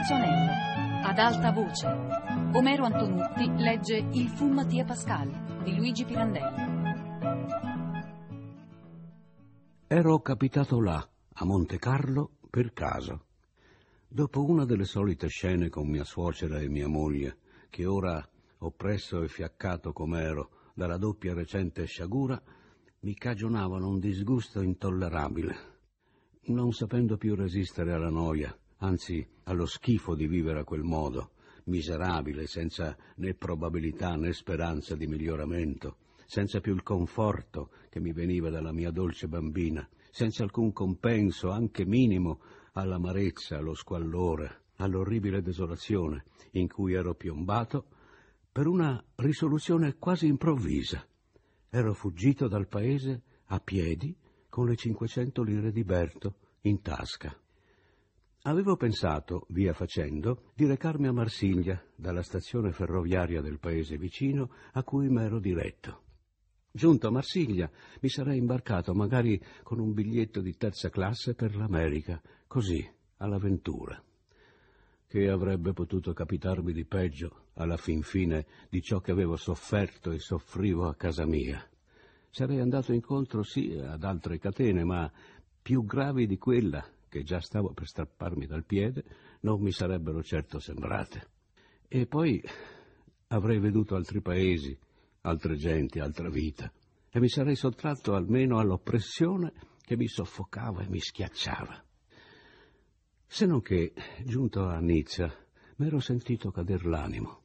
Capezzonello. Ad alta voce. Omero Antonutti legge Il fu Mattia Pascal di Luigi Pirandelli. Ero capitato là, a Monte Carlo, per caso. Dopo una delle solite scene con mia suocera e mia moglie, che ora, oppresso e fiaccato com'ero dalla doppia recente sciagura, mi cagionavano un disgusto intollerabile. Non sapendo più resistere alla noia, anzi allo schifo di vivere a quel modo, miserabile, senza né probabilità né speranza di miglioramento, senza più il conforto che mi veniva dalla mia dolce bambina, senza alcun compenso, anche minimo, all'amarezza, allo squallore, all'orribile desolazione in cui ero piombato, per una risoluzione quasi improvvisa. Ero fuggito dal paese a piedi con le 500 lire di Berto in tasca. Avevo pensato, via facendo, di recarmi a Marsiglia, dalla stazione ferroviaria del paese vicino a cui m'ero diretto. Giunto a Marsiglia mi sarei imbarcato magari con un biglietto di terza classe per l'America, così, all'avventura. Che avrebbe potuto capitarmi di peggio, alla fin fine, di ciò che avevo sofferto e soffrivo a casa mia? Sarei andato incontro sì ad altre catene, ma più gravi di quella che già stavo per strapparmi dal piede non mi sarebbero certo sembrate. E poi avrei veduto altri paesi, altre genti, altra vita, e mi sarei sottratto almeno all'oppressione che mi soffocava e mi schiacciava. Se non che, giunto a Nizza, m'ero sentito cader l'animo.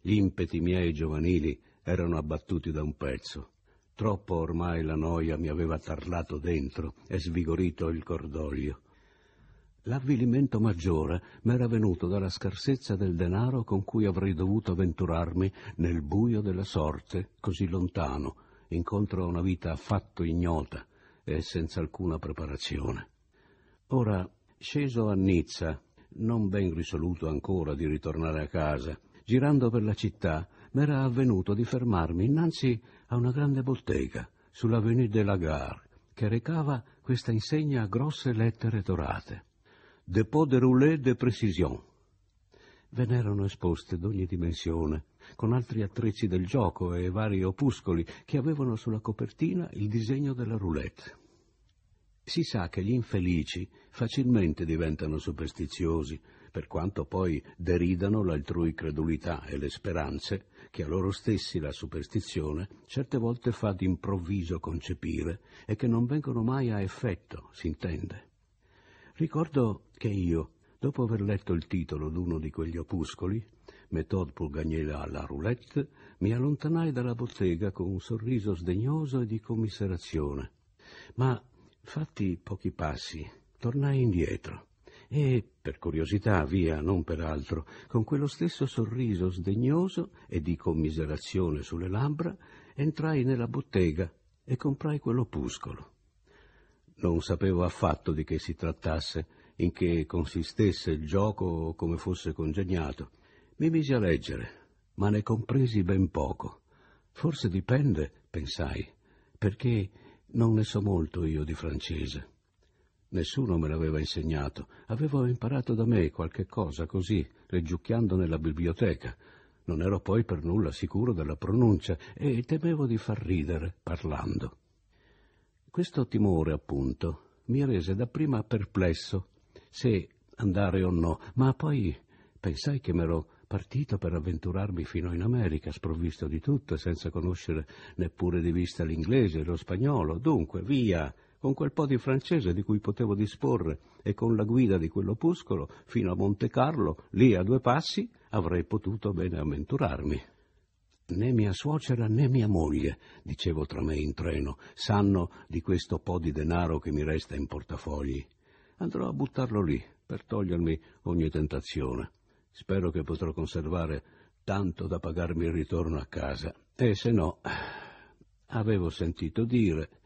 Gli impeti miei giovanili erano abbattuti da un pezzo Troppo ormai la noia mi aveva tarlato dentro e svigorito il cordoglio. L'avvilimento maggiore m'era venuto dalla scarsezza del denaro con cui avrei dovuto avventurarmi nel buio della sorte, così lontano, incontro a una vita affatto ignota e senza alcuna preparazione. Ora, sceso a Nizza, non ben risoluto ancora di ritornare a casa, girando per la città, m'era avvenuto di fermarmi innanzi a una grande bottega sull'avenue de la Gare che recava questa insegna a grosse lettere dorate. Depot de roulé de précision. Ve n'erano esposte d'ogni dimensione, con altri attrezzi del gioco e vari opuscoli che avevano sulla copertina il disegno della roulette. Si sa che gli infelici facilmente diventano superstiziosi, per quanto poi deridano l'altrui credulità e le speranze che a loro stessi la superstizione certe volte fa d'improvviso concepire e che non vengono mai a effetto, si intende. Ricordo che io, dopo aver letto il titolo d'uno di quegli opuscoli, Méthode pour gagner la roulette, mi allontanai dalla bottega con un sorriso sdegnoso e di commiserazione. Ma, fatti pochi passi, tornai indietro e, per curiosità, via, non per altro, con quello stesso sorriso sdegnoso e di commiserazione sulle labbra, entrai nella bottega e comprai quell'opuscolo. Non sapevo affatto di che si trattasse, in che consistesse il gioco o come fosse congegnato. Mi misi a leggere, ma ne compresi ben poco. Forse dipende, pensai, perché non ne so molto io di francese. Nessuno me l'aveva insegnato. Avevo imparato da me qualche cosa così, leggiucchiando nella biblioteca. Non ero poi per nulla sicuro della pronuncia e temevo di far ridere parlando. Questo timore, appunto, mi rese dapprima perplesso se andare o no, ma poi pensai che m'ero partito per avventurarmi fino in America, sprovvisto di tutto, senza conoscere neppure di vista l'inglese e lo spagnolo. Dunque, via, con quel po' di francese di cui potevo disporre e con la guida di quell'opuscolo fino a Monte Carlo, lì a due passi, avrei potuto bene avventurarmi. Né mia suocera né mia moglie, dicevo tra me in treno, sanno di questo po' di denaro che mi resta in portafogli. Andrò a buttarlo lì per togliermi ogni tentazione. Spero che potrò conservare tanto da pagarmi il ritorno a casa. E se no, avevo sentito dire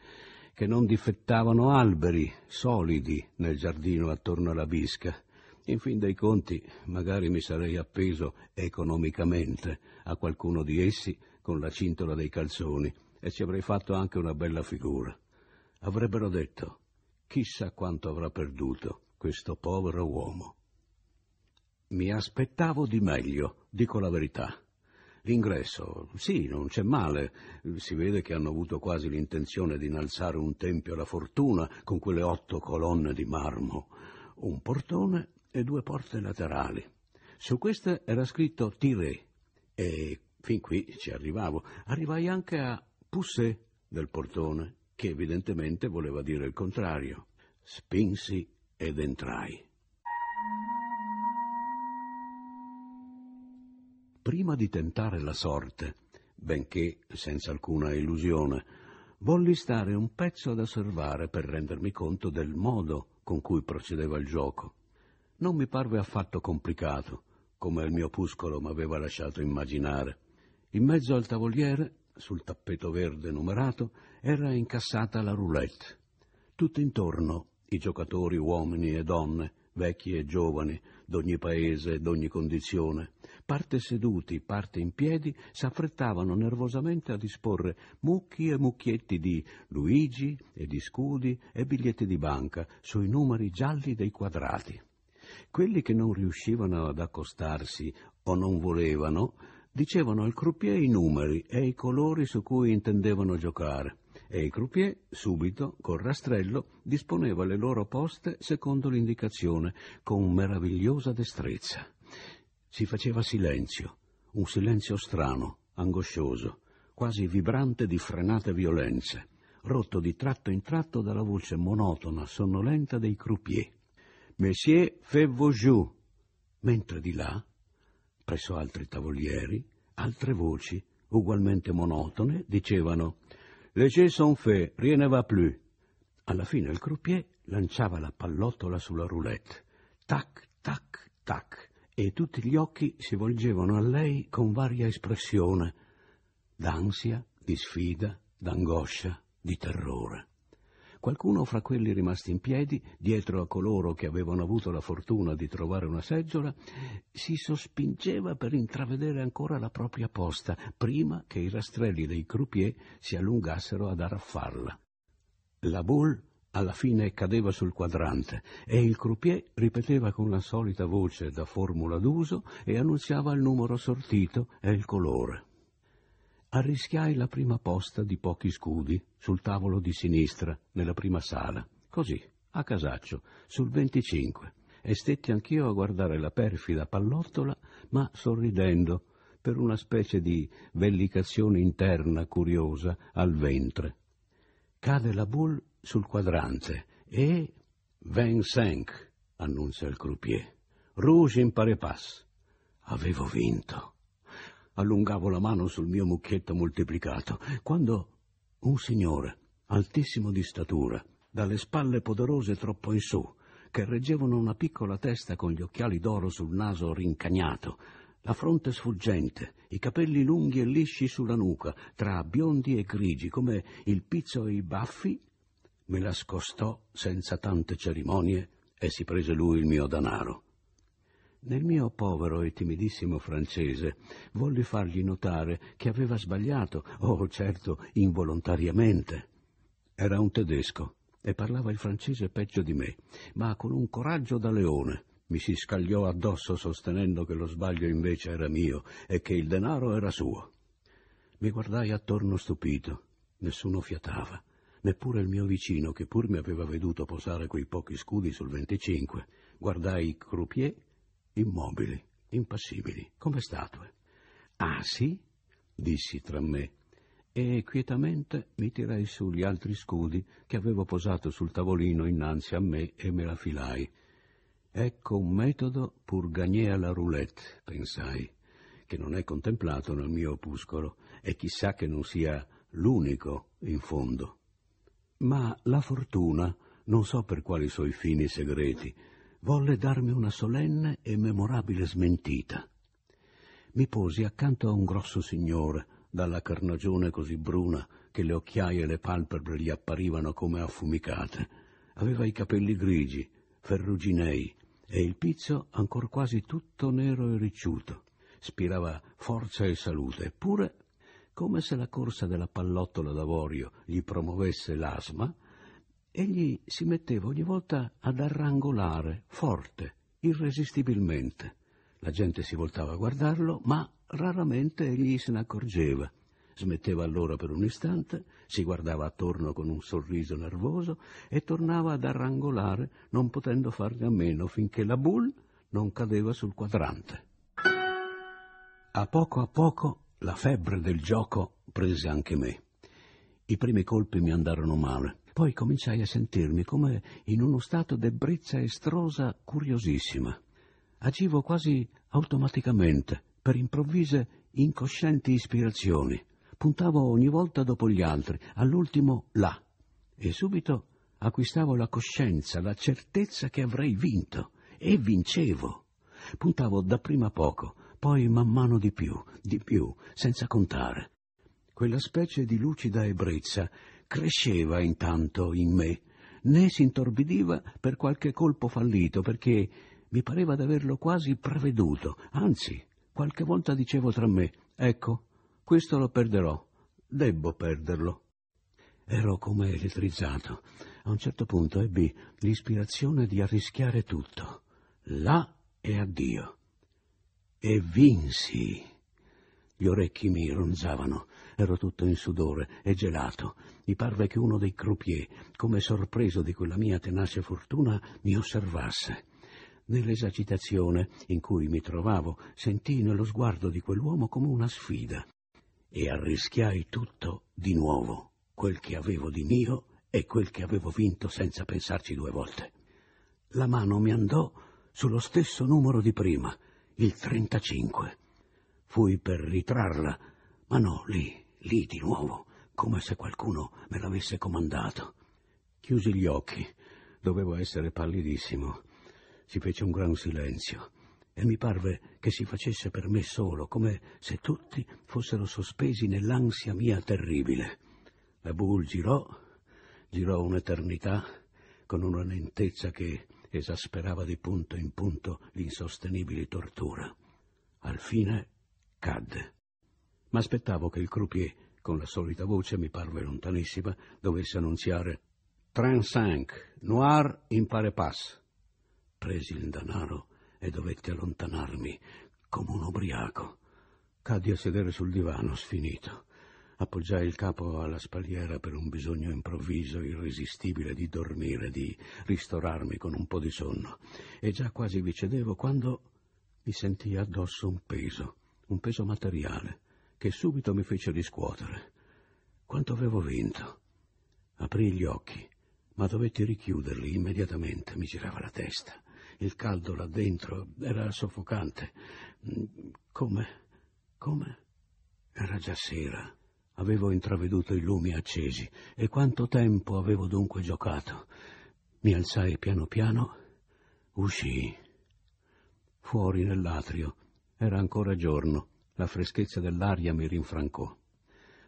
che non difettavano alberi solidi nel giardino attorno alla bisca. In fin dei conti, magari mi sarei appeso economicamente a qualcuno di essi con la cintola dei calzoni e ci avrei fatto anche una bella figura. Avrebbero detto, chissà quanto avrà perduto questo povero uomo. Mi aspettavo di meglio, dico la verità. L'ingresso, sì, non c'è male. Si vede che hanno avuto quasi l'intenzione di innalzare un tempio alla fortuna con quelle otto colonne di marmo, un portone e due porte laterali. Su queste era scritto Tiré e fin qui ci arrivavo. Arrivai anche a Poussé del portone, che evidentemente voleva dire il contrario. Spinsi ed entrai. Prima di tentare la sorte, benché senza alcuna illusione, volli stare un pezzo ad osservare per rendermi conto del modo con cui procedeva il gioco. Non mi parve affatto complicato, come il mio opuscolo m'aveva lasciato immaginare. In mezzo al tavoliere, sul tappeto verde numerato, era incassata la roulette. Tutto intorno i giocatori uomini e donne, vecchi e giovani, d'ogni paese e d'ogni condizione, parte seduti, parte in piedi, s'affrettavano nervosamente a disporre mucchi e mucchietti di Luigi e di scudi e biglietti di banca sui numeri gialli dei quadrati. Quelli che non riuscivano ad accostarsi o non volevano, dicevano al croupier i numeri e i colori su cui intendevano giocare e il croupier, subito, col rastrello, disponeva le loro poste secondo l'indicazione, con meravigliosa destrezza. Si faceva silenzio, un silenzio strano, angoscioso, quasi vibrante di frenate violenze, rotto di tratto in tratto dalla voce monotona, sonnolenta dei croupier. Monsieur, fait vos jeux. Mentre di là, presso altri tavolieri, altre voci, ugualmente monotone, dicevano Les jeux sont faits, rien ne va plus. Alla fine il croupier lanciava la pallottola sulla roulette. Tac, tac, tac. E tutti gli occhi si volgevano a lei con varia espressione, d'ansia, di sfida, d'angoscia, di terrore. Qualcuno fra quelli rimasti in piedi, dietro a coloro che avevano avuto la fortuna di trovare una seggiola, si sospingeva per intravedere ancora la propria posta, prima che i rastrelli dei croupier si allungassero ad arraffarla. La boule alla fine cadeva sul quadrante e il croupier ripeteva con la solita voce da formula d'uso e annunziava il numero sortito e il colore arrischiai la prima posta di pochi scudi sul tavolo di sinistra, nella prima sala, così, a casaccio, sul 25, e stetti anch'io a guardare la perfida pallottola, ma sorridendo, per una specie di vellicazione interna curiosa al ventre. Cade la boule sul quadrante e... Vingt-cinq, annuncia il croupier. Rouge in pare passe. Avevo vinto allungavo la mano sul mio mucchietto moltiplicato, quando un signore, altissimo di statura, dalle spalle poderose troppo in su, che reggevano una piccola testa con gli occhiali d'oro sul naso rincagnato, la fronte sfuggente, i capelli lunghi e lisci sulla nuca, tra biondi e grigi, come il pizzo e i baffi, me la scostò senza tante cerimonie e si prese lui il mio danaro. Nel mio povero e timidissimo francese volli fargli notare che aveva sbagliato, oh certo, involontariamente. Era un tedesco e parlava il francese peggio di me, ma con un coraggio da leone. Mi si scagliò addosso sostenendo che lo sbaglio invece era mio e che il denaro era suo. Mi guardai attorno stupito. Nessuno fiatava, neppure il mio vicino che pur mi aveva veduto posare quei pochi scudi sul 25. Guardai i croupier immobili, impassibili, come statue. Ah sì? dissi tra me, e quietamente mi tirai su gli altri scudi che avevo posato sul tavolino innanzi a me e me la filai. Ecco un metodo pur gagné alla roulette, pensai, che non è contemplato nel mio opuscolo e chissà che non sia l'unico in fondo. Ma la fortuna, non so per quali suoi fini segreti, volle darmi una solenne e memorabile smentita. Mi posi accanto a un grosso signore, dalla carnagione così bruna che le occhiaie e le palpebre gli apparivano come affumicate. Aveva i capelli grigi, ferruginei, e il pizzo ancor quasi tutto nero e ricciuto. Spirava forza e salute, eppure, come se la corsa della pallottola d'avorio gli promuovesse l'asma, egli si metteva ogni volta ad arrangolare, forte, irresistibilmente. La gente si voltava a guardarlo, ma raramente egli se ne accorgeva. Smetteva allora per un istante, si guardava attorno con un sorriso nervoso e tornava ad arrangolare, non potendo farne a meno finché la boule non cadeva sul quadrante. A poco a poco la febbre del gioco prese anche me. I primi colpi mi andarono male, poi cominciai a sentirmi come in uno stato d'ebbrezza estrosa curiosissima. Agivo quasi automaticamente, per improvvise, incoscienti ispirazioni. Puntavo ogni volta dopo gli altri, all'ultimo là, e subito acquistavo la coscienza, la certezza che avrei vinto, e vincevo. Puntavo dapprima poco, poi man mano di più, di più, senza contare. Quella specie di lucida ebbrezza cresceva intanto in me, né si intorbidiva per qualche colpo fallito, perché mi pareva d'averlo quasi preveduto, anzi, qualche volta dicevo tra me, ecco, questo lo perderò, debbo perderlo. Ero come elettrizzato. A un certo punto ebbi l'ispirazione di arrischiare tutto, là e addio e vinsi. Gli orecchi mi ronzavano, ero tutto in sudore e gelato. Mi parve che uno dei croupier, come sorpreso di quella mia tenace fortuna, mi osservasse. Nell'esagitazione in cui mi trovavo, sentii nello sguardo di quell'uomo come una sfida e arrischiai tutto di nuovo, quel che avevo di mio e quel che avevo vinto senza pensarci due volte. La mano mi andò sullo stesso numero di prima, il 35. Fui per ritrarla, ma no, lì, lì di nuovo, come se qualcuno me l'avesse comandato. Chiusi gli occhi, dovevo essere pallidissimo. Si fece un gran silenzio e mi parve che si facesse per me solo, come se tutti fossero sospesi nell'ansia mia terribile. La boule girò, girò un'eternità con una lentezza che esasperava di punto in punto l'insostenibile tortura. Al fine cadde. Ma aspettavo che il croupier, con la solita voce mi parve lontanissima, dovesse annunziare Trente-cinq, noir in pare pass. Presi il danaro e dovetti allontanarmi come un ubriaco. Caddi a sedere sul divano, sfinito. Appoggiai il capo alla spalliera per un bisogno improvviso, irresistibile di dormire, di ristorarmi con un po' di sonno. E già quasi vi cedevo quando mi sentii addosso un peso, un peso materiale, che subito mi fece riscuotere. Quanto avevo vinto? Aprì gli occhi, ma dovetti richiuderli immediatamente. Mi girava la testa. Il caldo là dentro era soffocante. Come? Come? Era già sera. Avevo intraveduto i lumi accesi e quanto tempo avevo dunque giocato. Mi alzai piano piano, uscii. Fuori nell'atrio era ancora giorno, la freschezza dell'aria mi rinfrancò.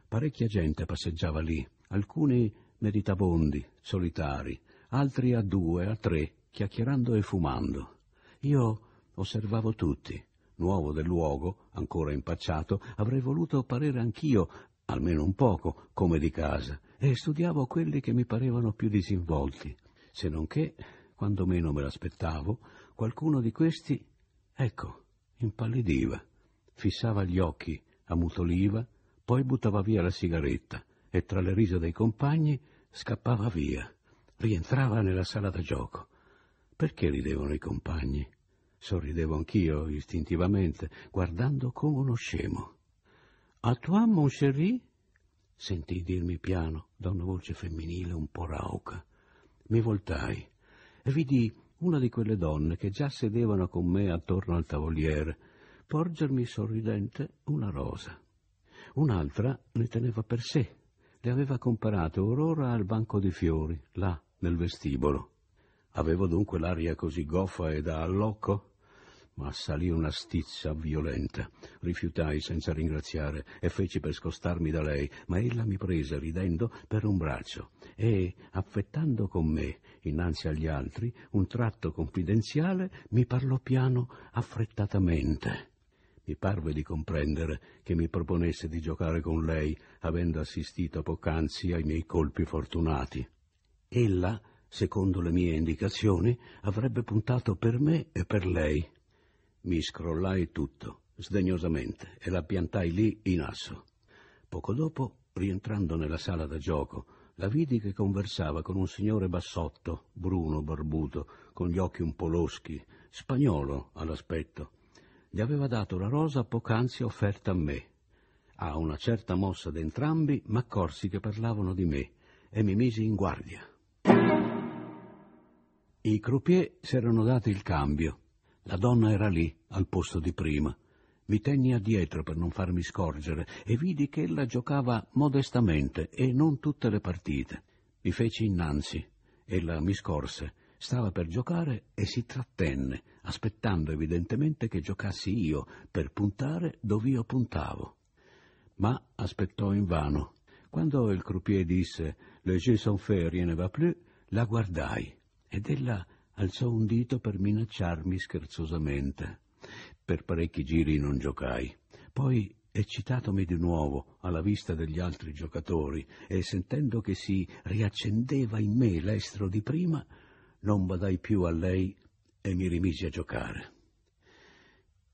Parecchia gente passeggiava lì, alcuni meditabondi, solitari, altri a due, a tre, chiacchierando e fumando. Io osservavo tutti. Nuovo del luogo, ancora impacciato, avrei voluto parere anch'io almeno un poco, come di casa, e studiavo quelli che mi parevano più disinvolti, se non che, quando meno me l'aspettavo, qualcuno di questi, ecco, impallidiva, fissava gli occhi, ammutoliva, poi buttava via la sigaretta e tra le risa dei compagni scappava via, rientrava nella sala da gioco. Perché ridevano i compagni? Sorridevo anch'io istintivamente, guardando come uno scemo. A toi, mon chéri? Sentii dirmi piano da una voce femminile un po' rauca. Mi voltai e vidi una di quelle donne che già sedevano con me attorno al tavoliere porgermi sorridente una rosa. Un'altra ne teneva per sé. Le aveva comparate Aurora al banco di fiori, là, nel vestibolo. Avevo dunque l'aria così goffa e da allocco? Ma salì una stizza violenta. Rifiutai senza ringraziare e feci per scostarmi da lei, ma ella mi prese ridendo per un braccio e, affettando con me, innanzi agli altri, un tratto confidenziale, mi parlò piano affrettatamente. Mi parve di comprendere che mi proponesse di giocare con lei, avendo assistito poc'anzi ai miei colpi fortunati. Ella, secondo le mie indicazioni, avrebbe puntato per me e per lei Mi scrollai tutto, sdegnosamente, e la piantai lì in asso. Poco dopo, rientrando nella sala da gioco, la vidi che conversava con un signore bassotto, bruno, barbuto, con gli occhi un po' loschi, spagnolo all'aspetto. Gli aveva dato la rosa poc'anzi offerta a me. A una certa mossa d'entrambi m'accorsi che parlavano di me e mi misi in guardia. I croupier s'erano dati il cambio. La donna era lì, al posto di prima. Mi tenni addietro per non farmi scorgere e vidi che ella giocava modestamente e non tutte le partite. Mi feci innanzi. Ella mi scorse. Stava per giocare e si trattenne, aspettando evidentemente che giocassi io per puntare dove io puntavo. Ma aspettò invano. Quando il croupier disse «Le jeux sont faits, rien ne va plus», la guardai ed ella alzò un dito per minacciarmi scherzosamente. Per parecchi giri non giocai. Poi, eccitatomi di nuovo alla vista degli altri giocatori e sentendo che si riaccendeva in me l'estro di prima, non badai più a lei e mi rimisi a giocare.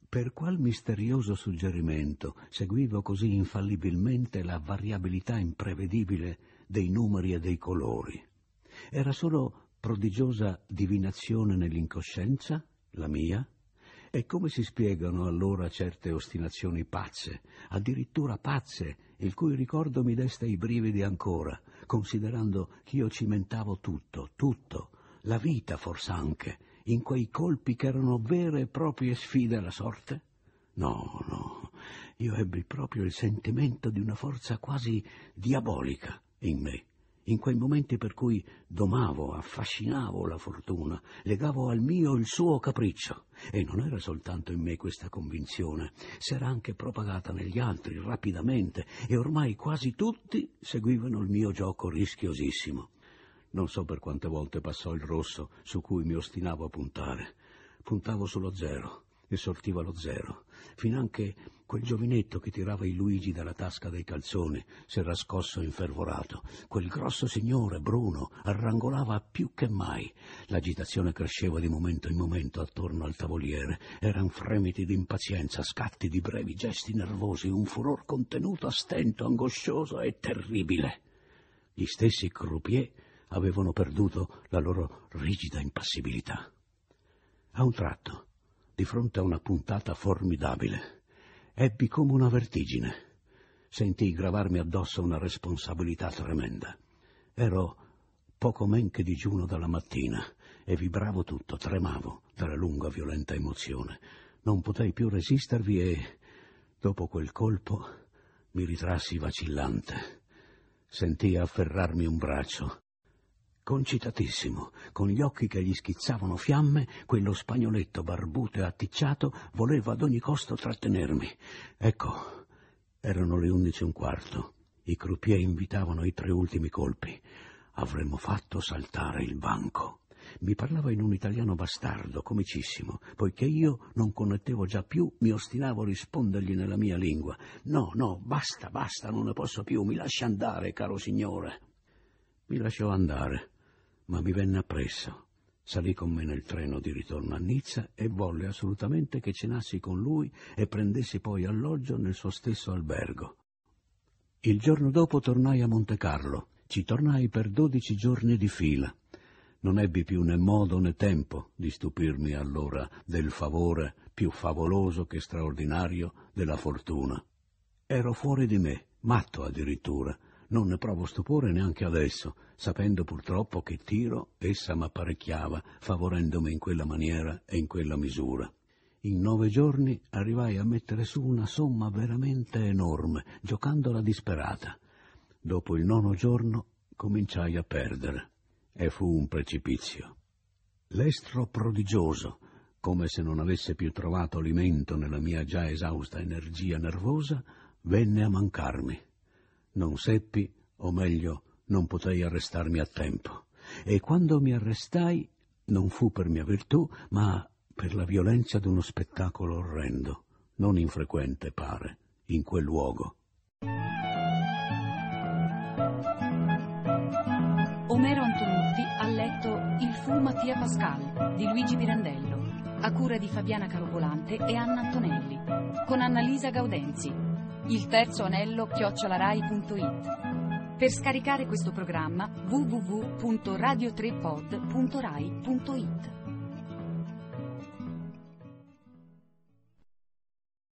Per qual misterioso suggerimento seguivo così infallibilmente la variabilità imprevedibile dei numeri e dei colori? Era solo prodigiosa divinazione nell'incoscienza, la mia? E come si spiegano allora certe ostinazioni pazze, addirittura pazze, il cui ricordo mi desta i brividi ancora, considerando ch'io cimentavo tutto, tutto, la vita fors'anche, in quei colpi che erano vere e proprie sfide alla sorte? No, no, io ebbi proprio il sentimento di una forza quasi diabolica in me in quei momenti per cui domavo, affascinavo la fortuna, legavo al mio il suo capriccio. E non era soltanto in me questa convinzione, s'era anche propagata negli altri rapidamente e ormai quasi tutti seguivano il mio gioco rischiosissimo. Non so per quante volte passò il rosso su cui mi ostinavo a puntare. Puntavo sullo zero e sortiva lo zero, finanche quel giovinetto che tirava i Luigi dalla tasca dei calzoni s'era scosso infervorato. Quel grosso signore, Bruno, arrangolava più che mai. L'agitazione cresceva di momento in momento attorno al tavoliere. Eran fremiti d'impazienza, scatti di brevi gesti nervosi, un furor contenuto a stento, angoscioso e terribile. Gli stessi croupier avevano perduto la loro rigida impassibilità. A un tratto, di fronte a una puntata formidabile, ebbi come una vertigine. Sentii gravarmi addosso una responsabilità tremenda. Ero poco men che digiuno dalla mattina e vibravo tutto, tremavo dalla lunga violenta emozione. Non potei più resistervi e, dopo quel colpo, mi ritrassi vacillante. Sentii afferrarmi un braccio Concitatissimo, con gli occhi che gli schizzavano fiamme, quello spagnoletto barbuto e atticciato voleva ad ogni costo trattenermi. Ecco, erano le undici e un quarto. I croupier invitavano i tre ultimi colpi. Avremmo fatto saltare il banco. Mi parlava in un italiano bastardo, comicissimo, poiché io non connettevo già più, mi ostinavo a rispondergli nella mia lingua. No, no, basta, basta, non ne posso più, mi lasci andare, caro signore. Mi lasciò andare ma mi venne appresso. Salì con me nel treno di ritorno a Nizza e volle assolutamente che cenassi con lui e prendessi poi alloggio nel suo stesso albergo. Il giorno dopo tornai a Monte Carlo. Ci tornai per dodici giorni di fila. Non ebbi più né modo né tempo di stupirmi allora del favore più favoloso che straordinario della fortuna. Ero fuori di me, matto addirittura, non ne provo stupore neanche adesso, sapendo purtroppo che tiro essa m'apparecchiava, favorendomi in quella maniera e in quella misura. In nove giorni arrivai a mettere su una somma veramente enorme, giocandola disperata. Dopo il nono giorno cominciai a perdere e fu un precipizio. L'estro prodigioso, come se non avesse più trovato alimento nella mia già esausta energia nervosa, venne a mancarmi non seppi, o meglio, non potei arrestarmi a tempo. E quando mi arrestai non fu per mia virtù, ma per la violenza di uno spettacolo orrendo, non infrequente, pare, in quel luogo. Omero Antonutti ha letto Il fu Mattia Pascal di Luigi Pirandello a cura di Fabiana Carobolante e Anna Antonelli, con Annalisa Gaudenzi. Il terzo anello chiocciolarai.it. Per scaricare questo programma www.radio3pod.rai.it.